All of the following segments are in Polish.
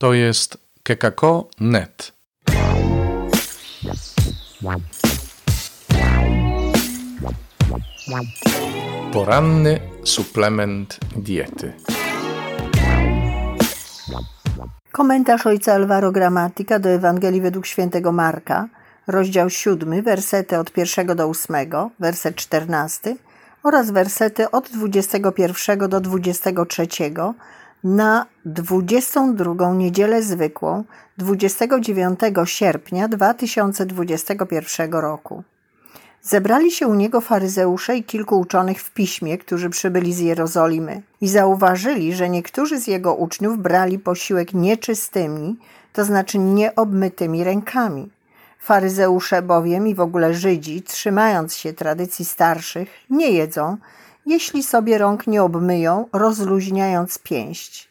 To jest kekako.net. Poranny suplement diety. Komentarz ojca Alvaro Gramatika do Ewangelii według świętego Marka, rozdział 7, wersety od 1 do 8, werset 14 oraz wersety od 21 do 23 na 22 niedzielę zwykłą 29 sierpnia 2021 roku. Zebrali się u niego faryzeusze i kilku uczonych w piśmie, którzy przybyli z Jerozolimy i zauważyli, że niektórzy z jego uczniów brali posiłek nieczystymi, to znaczy nieobmytymi rękami. Faryzeusze bowiem i w ogóle Żydzi, trzymając się tradycji starszych, nie jedzą, jeśli sobie rąk nie obmyją, rozluźniając pięść.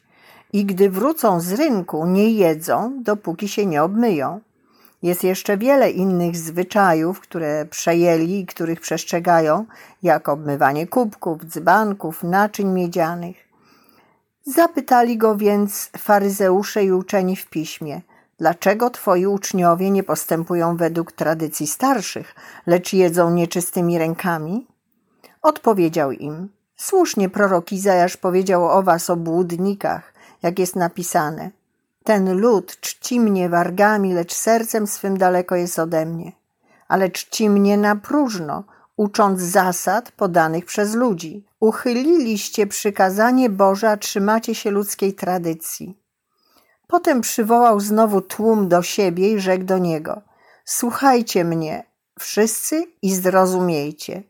I gdy wrócą z rynku, nie jedzą, dopóki się nie obmyją. Jest jeszcze wiele innych zwyczajów, które przejęli i których przestrzegają, jak obmywanie kubków, dzbanków, naczyń miedzianych. Zapytali go więc faryzeusze i uczeni w piśmie, dlaczego twoi uczniowie nie postępują według tradycji starszych, lecz jedzą nieczystymi rękami? Odpowiedział im, słusznie prorok Izajasz powiedział o was obłudnikach, jak jest napisane – ten lud czci mnie wargami, lecz sercem swym daleko jest ode mnie. Ale czci mnie na próżno, ucząc zasad podanych przez ludzi. Uchyliliście przykazanie Boże, a trzymacie się ludzkiej tradycji. Potem przywołał znowu tłum do siebie i rzekł do niego: Słuchajcie mnie, wszyscy i zrozumiejcie.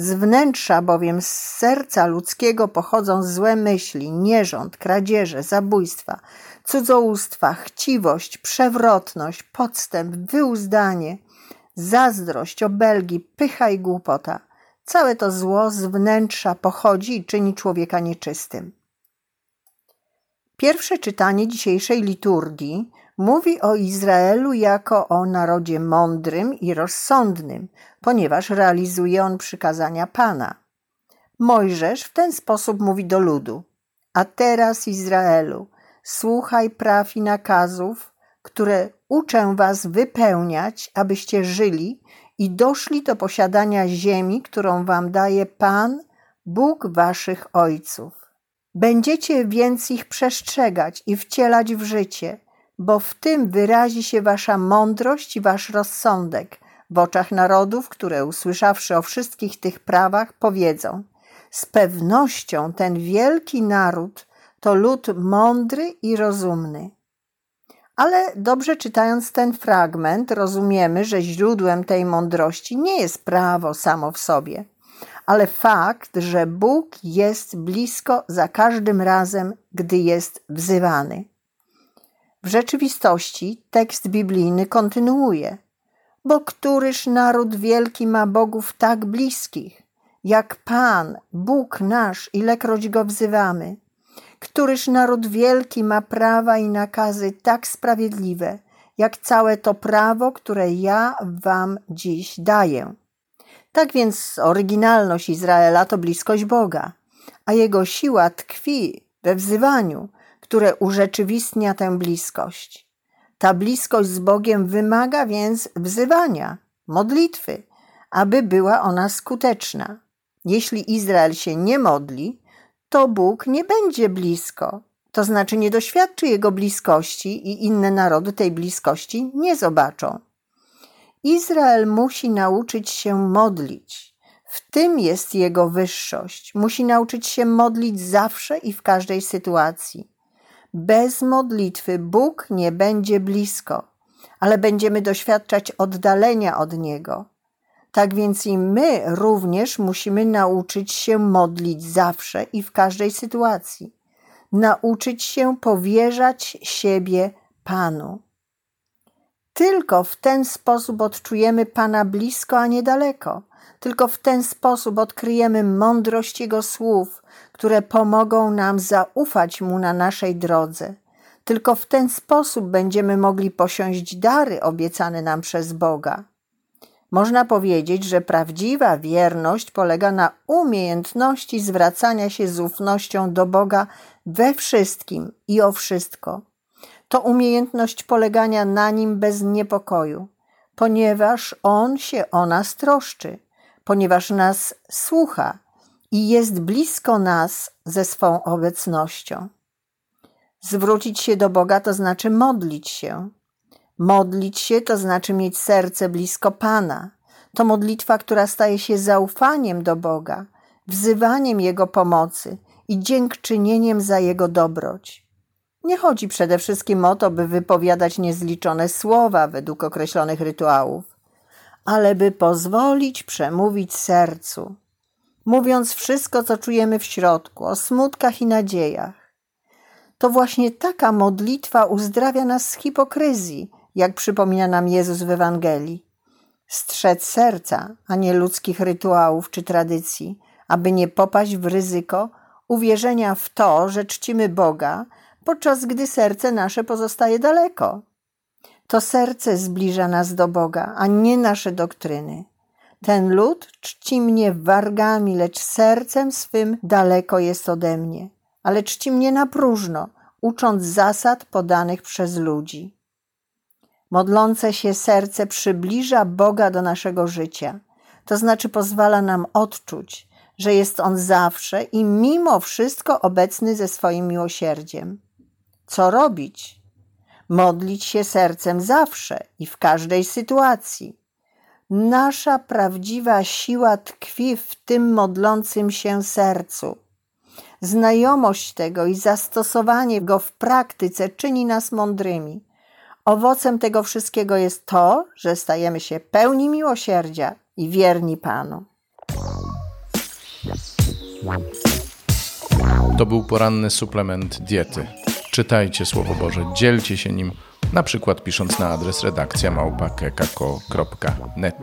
Z wnętrza bowiem z serca ludzkiego pochodzą złe myśli, nierząd, kradzieże, zabójstwa, cudzołóstwa, chciwość, przewrotność, podstęp, wyuzdanie, zazdrość, obelgi, pycha i głupota. Całe to zło z wnętrza pochodzi i czyni człowieka nieczystym. Pierwsze czytanie dzisiejszej liturgii mówi o Izraelu jako o narodzie mądrym i rozsądnym, ponieważ realizuje on przykazania Pana. Mojżesz w ten sposób mówi do ludu: A teraz, Izraelu, słuchaj praw i nakazów, które uczę was wypełniać, abyście żyli i doszli do posiadania ziemi, którą wam daje Pan, Bóg waszych ojców. Będziecie więc ich przestrzegać i wcielać w życie, bo w tym wyrazi się wasza mądrość i wasz rozsądek w oczach narodów, które usłyszawszy o wszystkich tych prawach, powiedzą: Z pewnością ten wielki naród to lud mądry i rozumny. Ale dobrze czytając ten fragment, rozumiemy, że źródłem tej mądrości nie jest prawo samo w sobie, ale fakt, że Bóg jest blisko za każdym razem, gdy jest wzywany. W rzeczywistości tekst biblijny kontynuuje: Bo któryż naród wielki ma bogów tak bliskich, jak Pan, Bóg nasz, ilekroć go wzywamy? Któryż naród wielki ma prawa i nakazy tak sprawiedliwe, jak całe to prawo, które ja wam dziś daję. Tak więc oryginalność Izraela to bliskość Boga, a jego siła tkwi we wzywaniu, które urzeczywistnia tę bliskość. Ta bliskość z Bogiem wymaga więc wzywania, modlitwy, aby była ona skuteczna. Jeśli Izrael się nie modli, to Bóg nie będzie blisko. To znaczy nie doświadczy Jego bliskości i inne narody tej bliskości nie zobaczą. Izrael musi nauczyć się modlić. W tym jest jego wyższość. Musi nauczyć się modlić zawsze i w każdej sytuacji. Bez modlitwy Bóg nie będzie blisko, ale będziemy doświadczać oddalenia od Niego. Tak więc i my również musimy nauczyć się modlić zawsze i w każdej sytuacji. Nauczyć się powierzać siebie Panu. Tylko w ten sposób odczujemy Pana blisko, a niedaleko. Tylko w ten sposób odkryjemy mądrość Jego słów, które pomogą nam zaufać Mu na naszej drodze. Tylko w ten sposób będziemy mogli posiąść dary obiecane nam przez Boga. Można powiedzieć, że prawdziwa wierność polega na umiejętności zwracania się z ufnością do Boga we wszystkim i o wszystko. To umiejętność polegania na nim bez niepokoju, ponieważ on się o nas troszczy, ponieważ nas słucha i jest blisko nas ze swą obecnością. Zwrócić się do Boga to znaczy modlić się. Modlić się to znaczy mieć serce blisko Pana. To modlitwa, która staje się zaufaniem do Boga, wzywaniem Jego pomocy i dziękczynieniem za Jego dobroć. Nie chodzi przede wszystkim o to, by wypowiadać niezliczone słowa według określonych rytuałów, ale by pozwolić przemówić sercu, mówiąc wszystko, co czujemy w środku, o smutkach i nadziejach. To właśnie taka modlitwa uzdrawia nas z hipokryzji, jak przypomina nam Jezus w Ewangelii. Strzec serca, a nie ludzkich rytuałów czy tradycji, aby nie popaść w ryzyko uwierzenia w to, że czcimy Boga, podczas gdy serce nasze pozostaje daleko. To serce zbliża nas do Boga, a nie nasze doktryny. Ten lud czci mnie wargami, lecz sercem swym daleko jest ode mnie, ale czci mnie na próżno, ucząc zasad podanych przez ludzi. Modlące się serce przybliża Boga do naszego życia, to znaczy pozwala nam odczuć, że jest On zawsze i mimo wszystko obecny ze swoim miłosierdziem. Co robić? Modlić się sercem zawsze i w każdej sytuacji. Nasza prawdziwa siła tkwi w tym modlącym się sercu. Znajomość tego i zastosowanie go w praktyce czyni nas mądrymi. Owocem tego wszystkiego jest to, że stajemy się pełni miłosierdzia i wierni Panu. To był poranny suplement diety. Czytajcie Słowo Boże, dzielcie się nim, na przykład pisząc na adres redakcja małpa.kekako.net.